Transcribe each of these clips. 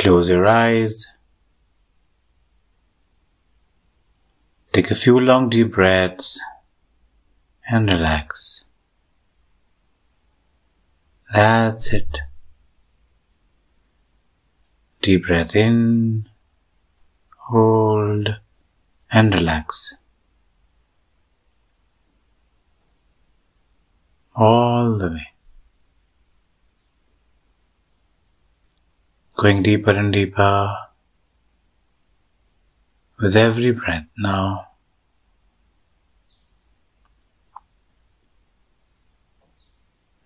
Close your eyes. Take a few long deep breaths and relax. That's it. Deep breath in, hold, and relax. All the way. Going deeper and deeper with every breath now.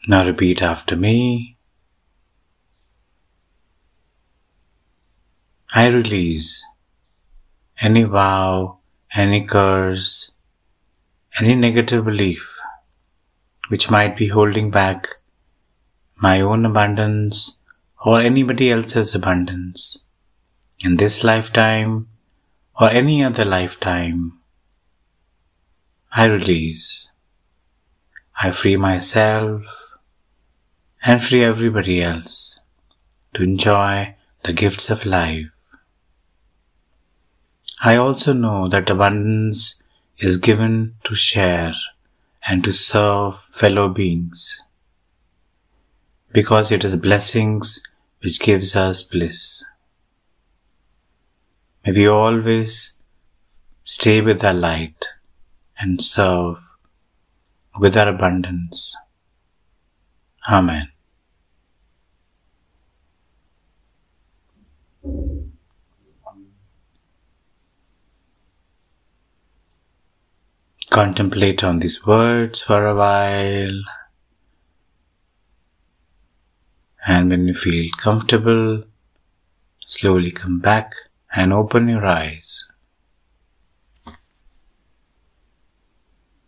Now repeat after me. I release any vow, any curse, any negative belief which might be holding back my own abundance or anybody else's abundance in this lifetime or any other lifetime. I release. I free myself and free everybody else to enjoy the gifts of life. I also know that abundance is given to share and to serve fellow beings because it is blessings which gives us bliss. May we always stay with our light and serve with our abundance. Amen. Contemplate on these words for a while. And when you feel comfortable, slowly come back and open your eyes.